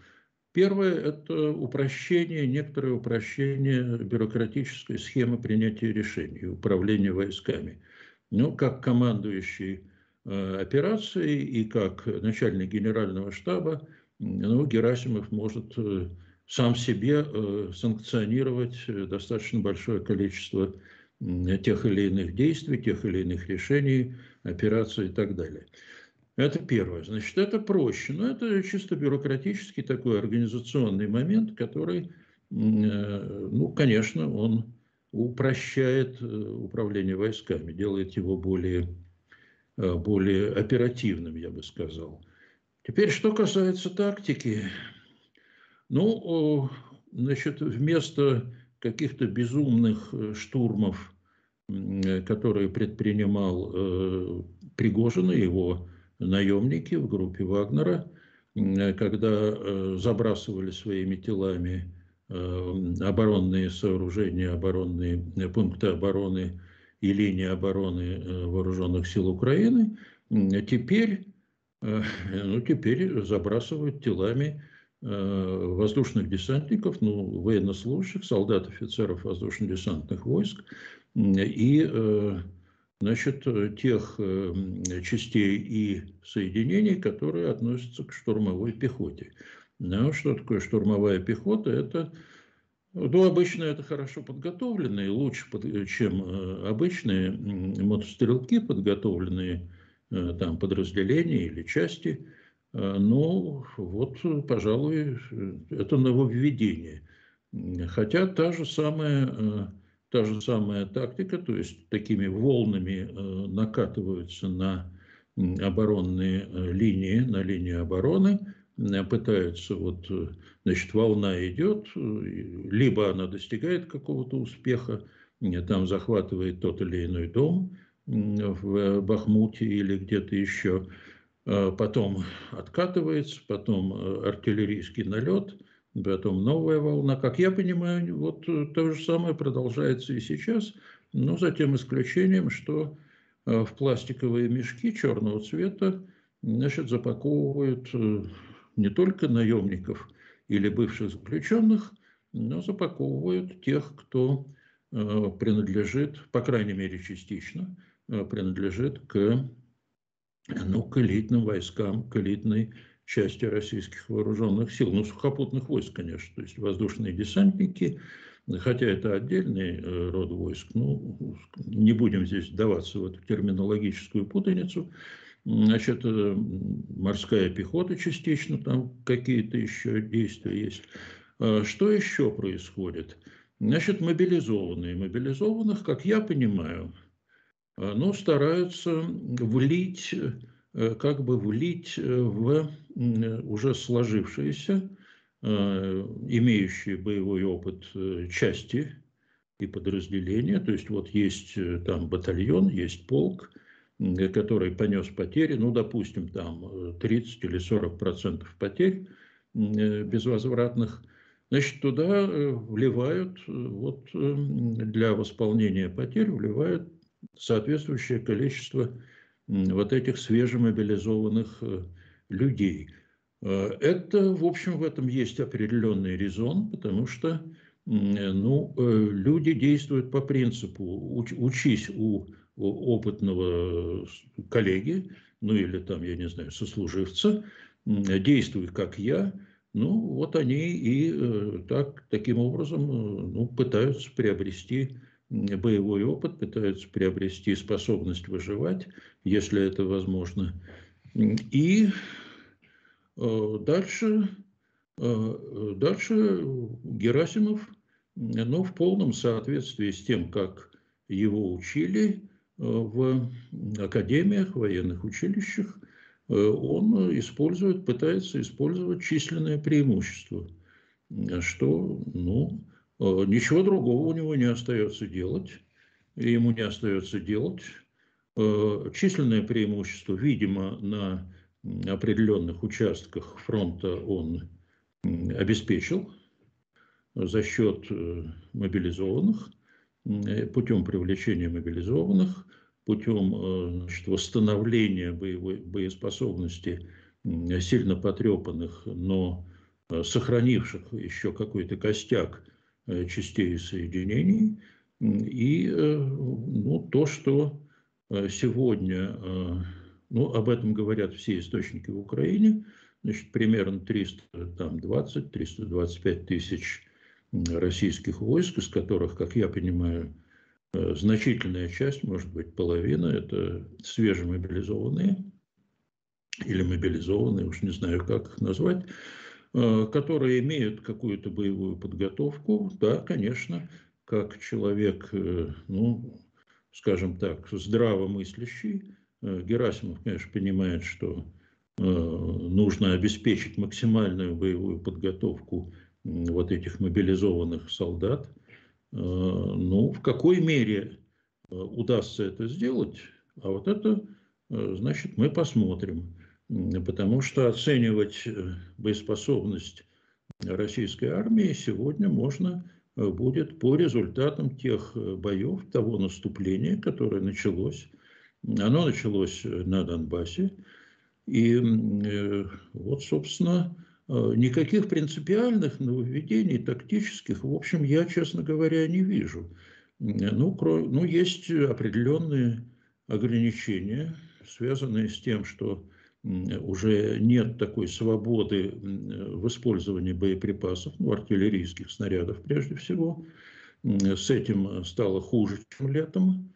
Первое – это упрощение, некоторое упрощение бюрократической схемы принятия решений, управления войсками. Ну, как командующий Э, операции, и как начальник генерального штаба, ну, Герасимов может э, сам себе э, санкционировать достаточно большое количество тех или иных действий, тех или иных решений, операций и так далее. Это первое. Значит, это проще, но это чисто бюрократический такой организационный момент, который, ну, конечно, он упрощает управление войсками, делает его более Э, более оперативным, я бы сказал. Теперь, что касается тактики, ну, значит, вместо каких-то безумных э, штурмов, которые предпринимал э, Пригожин и его наемники в группе Вагнера, когда забрасывали своими телами оборонные сооружения, оборонные пункты обороны и линии обороны э, вооруженных сил Украины, теперь, э, ну, теперь забрасывают телами э, воздушных десантников, ну, военнослужащих, солдат, офицеров воздушно-десантных войск и значит, тех частей и соединений, которые относятся к штурмовой пехоте. Ну, что такое штурмовая пехота? Это ну, обычно это хорошо подготовленные, лучше, чем э, обычные мотострелки, подготовленные э, там подразделения или части. Э, ну, вот, пожалуй, это нововведение. Хотя та же самая, та же самая тактика, то есть такими волнами накатываются на оборонные линии, на линии обороны – Э, пытаются, вот, э, значит, волна идет, э, либо она достигает какого-то успеха, там захватывает тот или иной дом в Бахмуте или где-то еще, потом откатывается, потом артиллерийский налет, потом новая волна. Как я понимаю, вот то же самое продолжается и сейчас, но за тем исключением, что в пластиковые мешки черного цвета значит, запаковывают не только наемников или бывших заключенных, но запаковывают тех, кто э, принадлежит, по крайней мере частично, э, принадлежит к, ну, к элитным войскам, к элитной части российских вооруженных сил, ну, сухопутных войск, конечно, то есть воздушные десантники, хотя это отдельный э, род войск, ну, не будем здесь вдаваться в эту терминологическую путаницу, Значит, э, морская пехота частично, там какие-то еще действия есть. А что еще происходит? Значит, мобилизованные. Мобилизованных, как я понимаю, э, ну, стараются влить, как бы влить в уже сложившиеся, имеющие боевой опыт части и подразделения. То есть вот есть там батальон, есть полк, который понес потери, ну, допустим, там 30 или 40 процентов потерь э, безвозвратных, значит, туда э, вливают, э, вот для восполнения потерь вливают соответствующее количество вот этих свежемобилизованных людей. Это, в общем, в этом есть определенный резон, потому что ну, люди действуют по принципу уч, учись у опытного коллеги, ну или там, я не знаю, сослуживца, действуй как я, ну вот они и так, таким образом ну, пытаются приобрести боевой опыт, пытаются приобрести способность выживать, если это возможно. И э, дальше, э, дальше Герасимов, ну, в полном соответствии с тем, как его учили э, в академиях, военных училищах, он использует, пытается использовать численное преимущество, что, ну, ничего другого у него не остается делать. Ему не остается делать. Э, численное преимущество, видимо, на определенных участках фронта он обеспечил за счет э, мобилизованных, путем привлечения мобилизованных, путем значит, восстановления боевой, боеспособности сильно потрепанных, но сохранивших еще какой-то костяк Э, частей соединений. И э, ну, то, что э, сегодня, ну, об этом говорят все источники в Украине, значит, примерно 320-325 тысяч российских войск, из которых, как я понимаю, значительная часть, может быть, половина, это свежемобилизованные или мобилизованные, уж не знаю, как их назвать, которые имеют какую-то боевую подготовку, да, конечно, как человек, э, ну, скажем так, здравомыслящий, э, Герасимов, конечно, понимает, что нужно обеспечить максимальную боевую подготовку вот этих мобилизованных солдат. Ну, в какой мере удастся это сделать, а вот это, значит, мы посмотрим потому что оценивать э, боеспособность российской армии сегодня можно э, будет по результатам тех э, боев, того наступления, которое началось. Оно началось на Донбассе. И вот, собственно, никаких принципиальных нововведений, тактических, в общем, я, честно говоря, не вижу. Ну, кро... ну есть определенные ограничения, связанные с тем, что уже нет такой свободы в использовании боеприпасов, ну, артиллерийских снарядов прежде всего. С этим стало хуже, чем летом.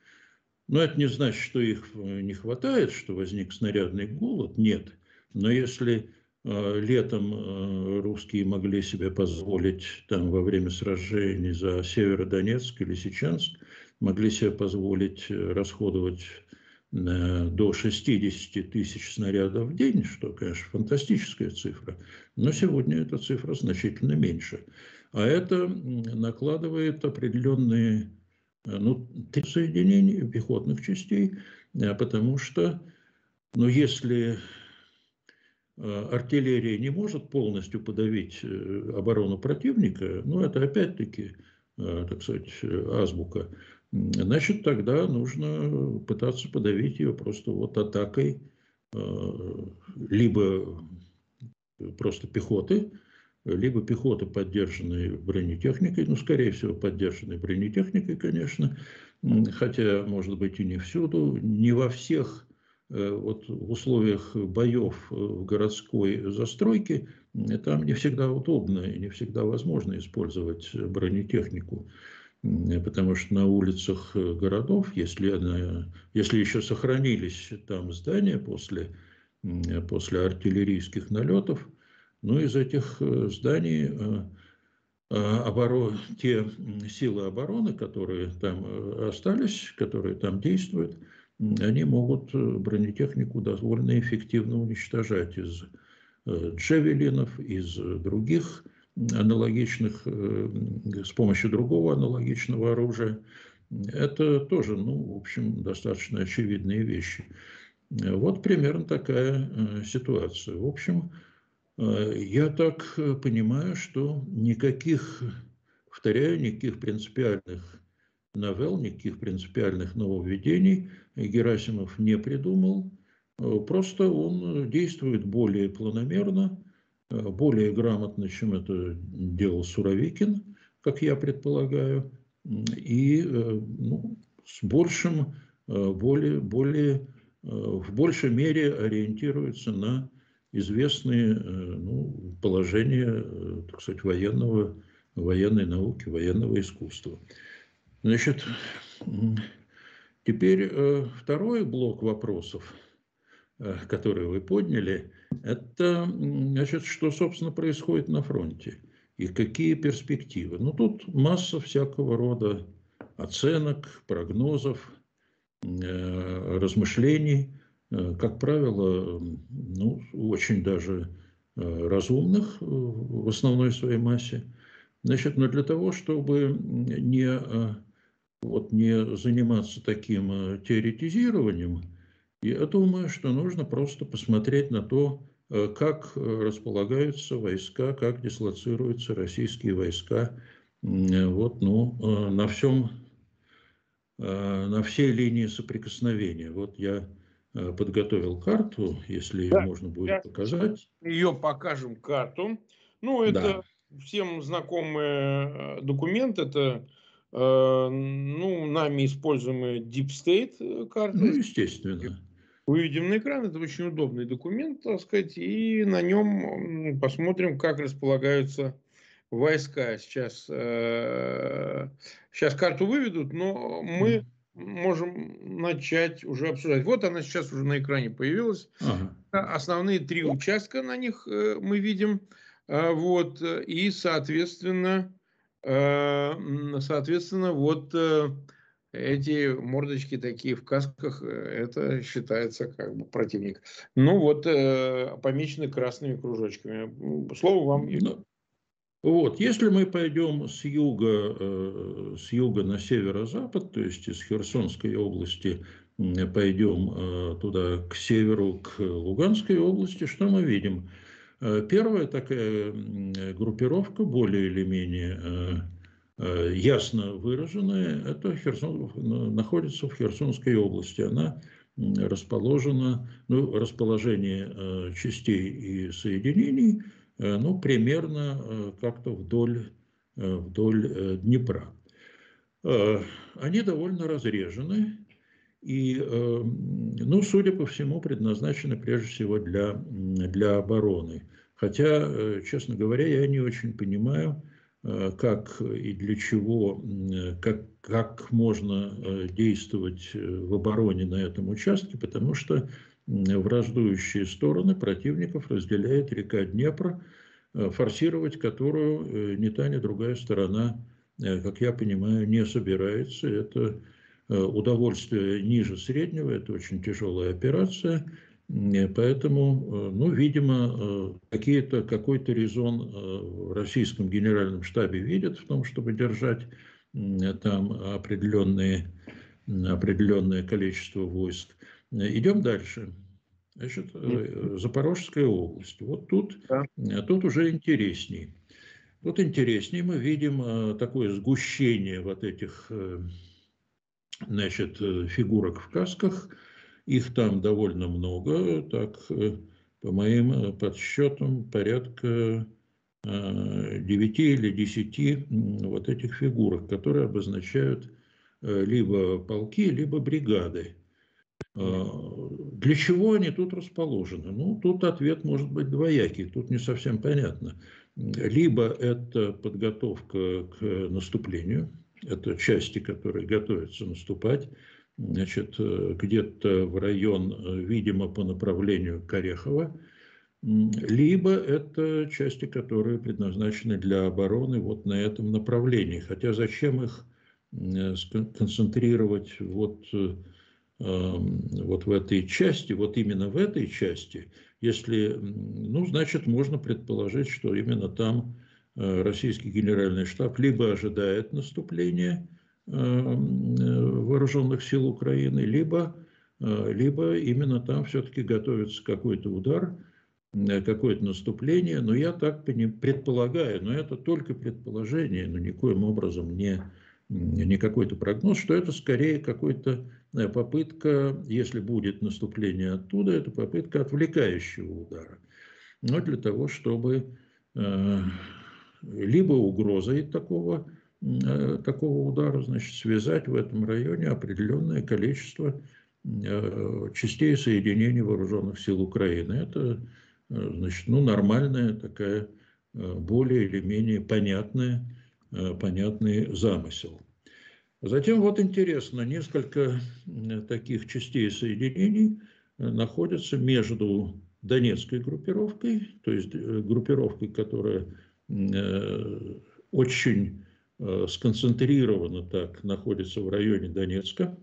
Но это не значит, что их э, не хватает, что возник снарядный голод. Нет. Но если э, летом э, русские могли себе позволить там во время сражений за Северодонецк или Сеченск, могли себе позволить расходовать до 60 тысяч снарядов в день, что, конечно, фантастическая цифра, но сегодня эта цифра значительно меньше. А это накладывает определенные ну, соединения пехотных частей, а потому что, ну, если артиллерия не может полностью подавить э, оборону противника, ну, это опять-таки, так сказать, азбука значит, тогда нужно пытаться подавить ее просто вот атакой э, либо просто пехоты, либо пехоты, поддержанной бронетехникой, ну, скорее всего, поддержанной бронетехникой, конечно, хотя, может быть, и не всюду, не во всех э, вот в условиях боев в городской застройке, там не всегда удобно и не всегда возможно использовать бронетехнику потому что на улицах э, городов, если, она, если еще сохранились там здания после, после артиллерийских налетов, ну, из этих э, зданий э, оборон, те силы обороны, которые там остались, которые там действуют, они могут бронетехнику довольно эффективно уничтожать из джавелинов, из других аналогичных, э, с помощью другого аналогичного оружия. Это тоже, ну, в общем, достаточно очевидные вещи. Вот примерно такая э, ситуация. В общем, э, я так понимаю, что никаких, повторяю, никаких принципиальных новелл, никаких принципиальных нововведений Герасимов не придумал. Просто он действует более планомерно, более грамотно, чем это делал Суровикин, как я предполагаю, и ну, с большим, более, более, в большей мере ориентируется на известные ну, положения, так сказать, военного, военной науки, военного искусства. Значит, теперь второй блок вопросов, которые вы подняли, это, значит, что, собственно, происходит на фронте – и какие перспективы. Ну, тут масса всякого рода оценок, прогнозов, э, размышлений, э, как правило, ну, очень даже э, разумных в основной своей массе. Значит, но для того, чтобы не, вот, не заниматься таким теоретизированием, я думаю, что нужно просто посмотреть на то, Э, как э, располагаются войска, как дислоцируются российские войска э, вот, ну, на всем, на всей линии соприкосновения. Вот я подготовил карту, если да, можно будет показать. Ее покажем карту. Ну, это да. всем знакомый документ, это ну, нами используемый Deep State карта. Ну, естественно выведем на экран. Это очень удобный документ, так сказать, и на нем посмотрим, как располагаются войска. Сейчас, э, сейчас карту выведут, но мы можем начать уже обсуждать. Вот она сейчас уже на экране появилась. Ага. Основные три участка на них э, мы видим. Э, вот, и, соответственно, соответственно, вот эти мордочки такие в касках, э, это считается как бы противник. Ну вот, э, помечены красными кружочками. Слово вам. Ну, вот, если мы пойдем с юга, э, с юга на северо-запад, то есть из Херсонской области пойдем туда к северу, к Луганской области, что мы видим? Первая такая группировка, более или менее Э, ясно выраженная, это Херсон, находится в Херсонской области. Она расположена, ну, расположение э, частей и соединений, э, ну, примерно как-то вдоль, вдоль Днепра. Они довольно разрежены и, ну, судя по всему, предназначены прежде всего для, для обороны. Хотя, честно говоря, я не очень понимаю, Э, как и для чего, как, как можно э, действовать э, в обороне на этом участке, потому что враждующие стороны противников разделяет река Днепр, форсировать которую ни та, ни другая сторона, как я понимаю, не собирается. Это удовольствие ниже среднего, это очень тяжелая операция – Поэтому, э, ну, видимо, э, какие-то, какой-то резон э, в российском генеральном штабе видят в том, чтобы держать там определенные, определенное количество войск. Идем дальше. Значит, Запорожская область. Вот тут, тут уже интересней. Тут интереснее мы видим такое сгущение вот этих значит, фигурок в касках – их там довольно много, так, э, по моим э, подсчетам, порядка 9 э, или 10 вот этих фигурок, которые обозначают либо полки, либо бригады. Для чего они тут расположены? Ну, тут ответ может быть двоякий, тут не совсем понятно. Либо это подготовка к наступлению, это части, которые готовятся наступать, значит, э, где-то в район, э, видимо, по направлению Корехова, либо это части, которые предназначены для обороны вот на этом направлении. Хотя зачем их э, концентрировать вот, вот в этой части, вот именно в этой части, если, ну, значит, можно предположить, что именно там российский генеральный штаб либо ожидает наступления, вооруженных сил Украины, либо, э, либо именно там все-таки готовится какой-то удар, э, какое-то наступление. Но я так предполагаю, но это только предположение, но никоим образом не, не какой-то прогноз, что это скорее какая-то попытка, если будет наступление оттуда, это попытка отвлекающего удара. Но для того, чтобы либо угрозой такого, такого удара, значит, связать в этом районе определенное количество частей соединений вооруженных сил Украины. Это, значит, ну, нормальная такая, более или менее понятная, понятный замысел. Затем вот интересно, несколько таких частей соединений находятся между Донецкой группировкой, то есть э, группировкой, которая э, очень э, сконцентрированно так находится в районе Донецка,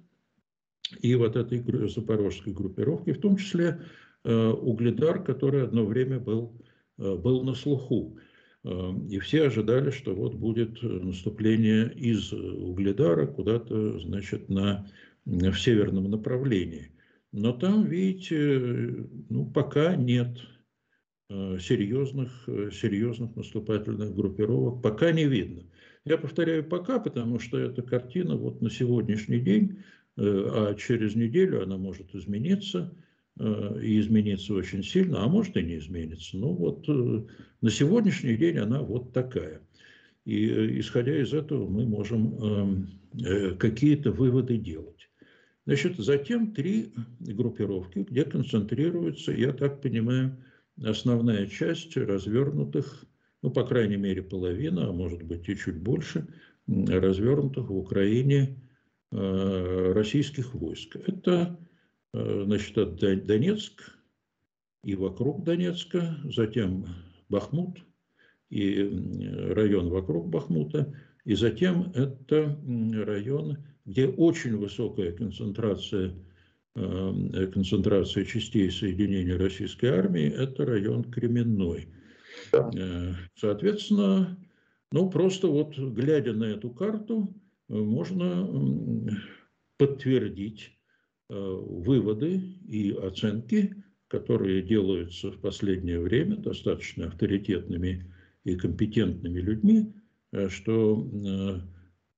и вот этой запорожской группировки, в том числе Угледар, который одно время был, был на слуху. И все ожидали, что вот будет наступление из Угледара куда-то, значит, на, в северном направлении. Но там, видите, ну, пока нет э, серьезных, э, серьезных наступательных группировок, пока не видно. Я повторяю пока, потому что эта картина вот на сегодняшний день, э, а через неделю она может измениться, и измениться очень сильно, а может и не измениться. Ну вот на сегодняшний день она вот такая. И исходя из этого мы можем эм, какие-то выводы делать. Значит, затем три группировки, где концентрируется, я так понимаю, основная часть развернутых, ну, по крайней мере, половина, а может быть и чуть больше, развернутых в Украине э, российских войск. Это, э, значит, Донецк и вокруг Донецка, затем Бахмут и район вокруг Бахмута, и затем это район где очень высокая концентрация, э, концентрация частей соединения российской армии, это район Кременной. Э, соответственно, ну просто вот глядя на эту карту, можно подтвердить э, выводы и оценки, которые делаются в последнее время достаточно авторитетными и компетентными людьми, что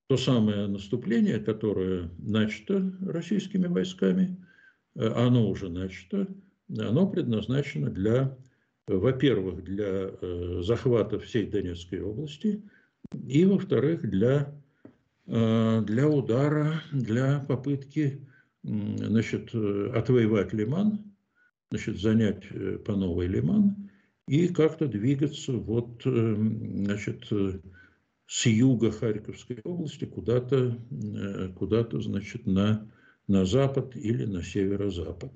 то самое наступление, которое начато российскими войсками, э, оно уже начато, оно предназначено для, во-первых, для э, захвата всей Донецкой области, и, во-вторых, для, э, для удара, для попытки значит, отвоевать Лиман, значит, занять по новой Лиман и как-то двигаться вот, значит, с юга Харьковской области куда-то, э, куда-то значит, на, на запад или на северо-запад.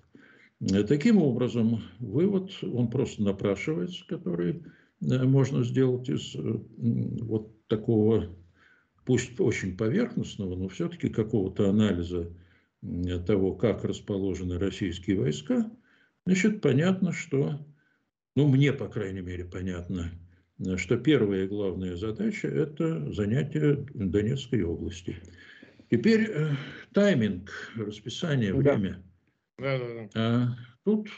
Э, таким образом, вывод, он просто напрашивается, который э, можно сделать из вот такого, пусть очень поверхностного, но все-таки какого-то анализа того, как расположены российские войска, значит, понятно, что, ну, мне, по крайней мере, понятно, что первая и главная задача – это занятие Донецкой области. Теперь э, тайминг, расписание, да. время. Да, да, тут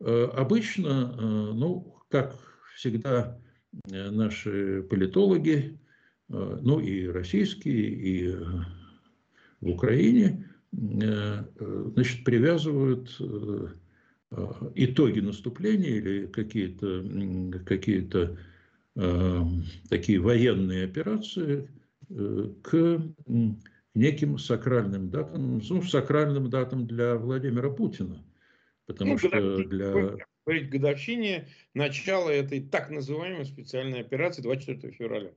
э, обычно, э, ну, как всегда, э, наши политологи, ну и российские, и в Украине, значит, привязывают итоги наступления или какие-то какие э, такие военные операции к неким сакральным датам, ну, сакральным датам для Владимира Путина. Потому ну, что для... Говорить годовщине начала этой так называемой специальной операции 24 февраля.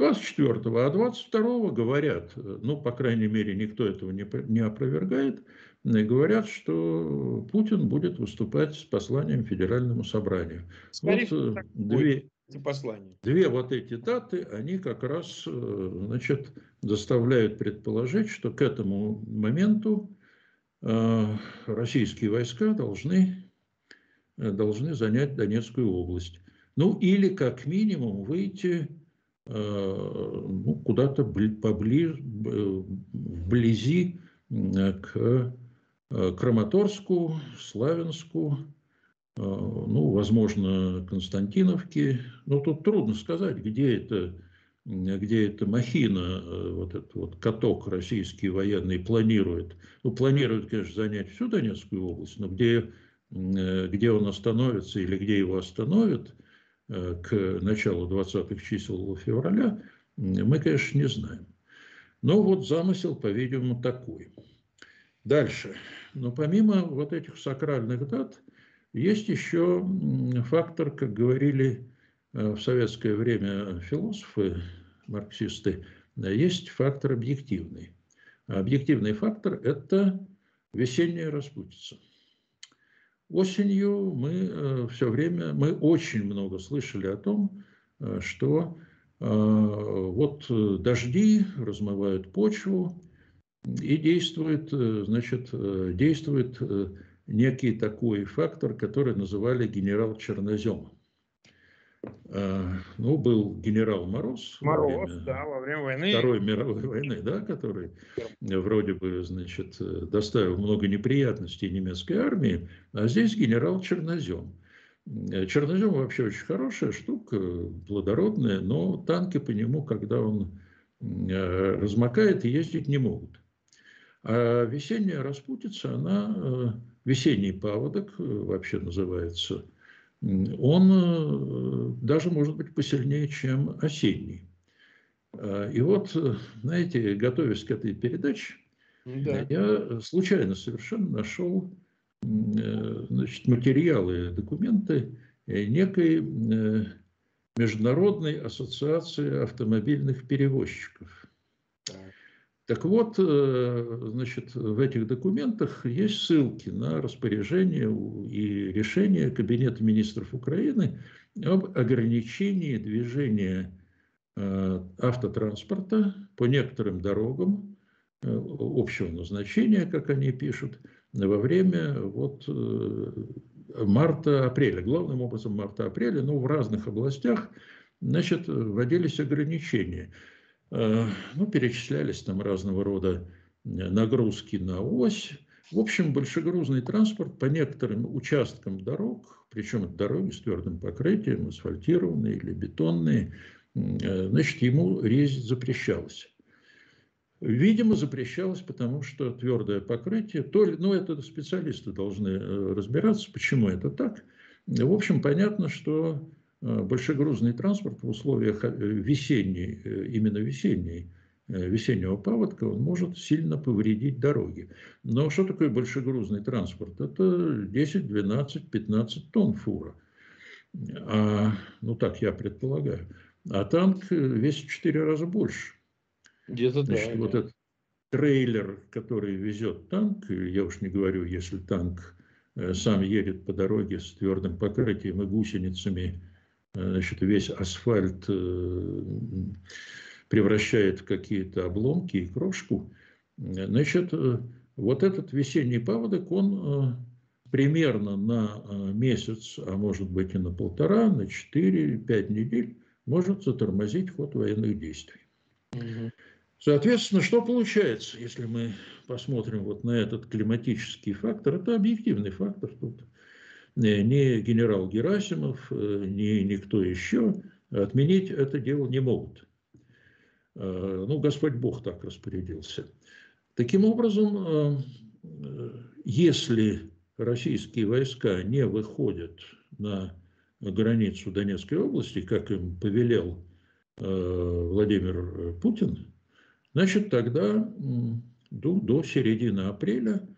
24-го, а 22-го говорят, ну, по крайней мере, никто этого не, не опровергает, говорят, что Путин будет выступать с посланием Федеральному собранию. Скорее вот э, две, послания. две вот эти даты, они как раз э, значит, заставляют предположить, что к этому моменту э, российские войска должны, должны занять Донецкую область. Ну или как минимум выйти ну, куда-то поближе, вблизи к Э, Краматорску, Славянску, э, ну, возможно, Константиновке. Но тут трудно сказать, где это, где эта махина, э, вот этот вот каток российский военный планирует. Ну, планирует, конечно, занять всю Донецкую область, но где, где он остановится или где его остановят, к началу 20-х чисел февраля, мы, конечно, не знаем. Но вот замысел, по-видимому, такой. Дальше. Но помимо вот этих сакральных дат, есть еще фактор, как говорили э, в советское время философы, марксисты, есть фактор объективный. А объективный фактор – это весенняя распутица. Осенью мы э, все время, мы очень много слышали о том, э, что вот дожди размывают почву, и действует, значит, действует некий такой фактор, который называли генерал Чернозем. А, ну, был генерал Мороз. Мороз, во время да, во время войны. Второй мировой войны, да, который вроде бы, значит, доставил много неприятностей немецкой армии, а здесь генерал Чернозем. Чернозем вообще очень хорошая штука, плодородная, но танки по нему, когда он э, размокает, ездить не могут. А весенняя распутица, она э, весенний паводок э, вообще называется, он э, даже может быть посильнее, чем осенний. А, и вот, э, знаете, готовясь к этой передаче, да. я случайно совершенно нашел значит, материалы, документы некой Международной ассоциации автомобильных перевозчиков. Так вот, э, значит, в этих документах есть ссылки на распоряжение и решение Кабинета министров Украины об ограничении движения э, автотранспорта по некоторым дорогам э, общего назначения, как они пишут, во время вот марта-апреля, главным образом марта-апреля, но в разных областях, значит, вводились ограничения – ну, перечислялись там разного рода э, нагрузки на ось. В общем, большегрузный транспорт по некоторым участкам дорог, причем это дороги с твердым покрытием, асфальтированные или бетонные, э, значит, ему резать запрещалось. Видимо, запрещалось, потому что твердое покрытие, то ли, ну, это специалисты должны разбираться, почему это так. В общем, понятно, что Э, большегрузный транспорт в условиях э, весенней, э, именно весенней, весеннего паводка, он может сильно повредить дороги. Но что такое большегрузный транспорт? Это 10, 12, 15 тонн фура. А, ну так я предполагаю. А танк весит в 4 раза больше. Где-то Значит, да. Вот да. этот трейлер, который везет танк, я уж не говорю, если танк сам едет по дороге с твердым покрытием и гусеницами, значит, весь асфальт э, превращает в какие-то обломки и крошку. Значит, э, вот этот весенний паводок, он э, примерно на месяц, а может быть и на полтора, на 4-5 недель может затормозить ход военных действий. Соответственно, что получается, если мы посмотрим вот на этот климатический фактор? Это объективный фактор. Тут Э, ни генерал Герасимов, э, ни никто еще отменить это дело не могут. Э, ну, Господь Бог так распорядился. Таким образом, если российские войска не выходят на границу Донецкой области, как им повелел Владимир Путин, значит, тогда до, до середины апреля Э,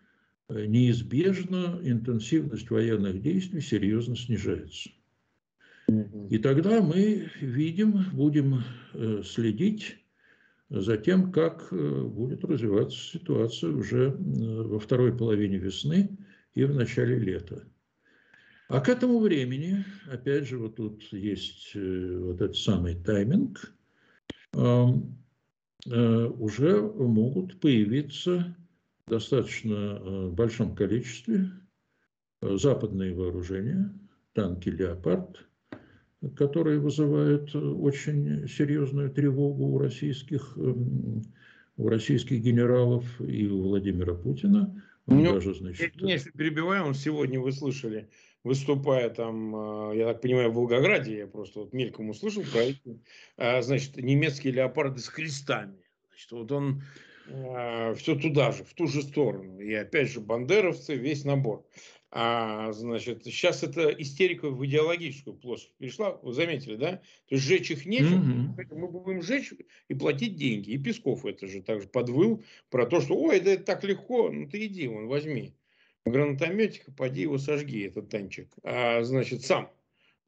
неизбежно интенсивность военных действий серьезно снижается. И тогда мы видим, будем э, следить за тем, как э, будет развиваться ситуация уже во второй половине весны и в начале лета. А к этому времени, опять же, вот тут есть вот этот самый тайминг, уже могут появиться достаточно э, большом количестве э, западные вооружения, танки «Леопард», которые вызывают э, очень серьезную тревогу у российских, эм, у российских генералов и у Владимира Путина. Он ну, даже, значит, если перебиваем, сегодня вы слышали, выступая там, я так понимаю, в Волгограде, я просто вот мельком услышал про эти, значит, немецкие леопарды с крестами. Значит, вот он э, все туда же, в ту же сторону. И опять же, бандеровцы, весь набор. А, значит, сейчас это истерика в идеологическую плоскость перешла, вы заметили, да? То есть сжечь их нечем, mm-hmm. мы будем сжечь и платить деньги. И Песков это же также подвыл про то, что, ой, да это так легко, ну ты иди, вон, возьми гранатометика, поди его сожги, этот танчик. А, значит, сам.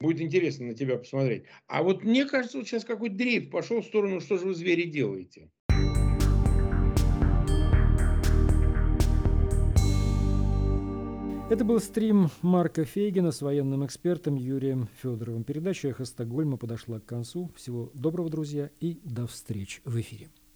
Будет интересно на тебя посмотреть. А вот мне кажется, вот сейчас какой-то дрейф пошел в сторону, что же вы, звери, делаете. Это был стрим Марка Фейгина с военным экспертом Юрием Федоровым. Передача «Эхо Стокгольма» подошла к концу. Всего доброго, друзья, и до встречи в эфире.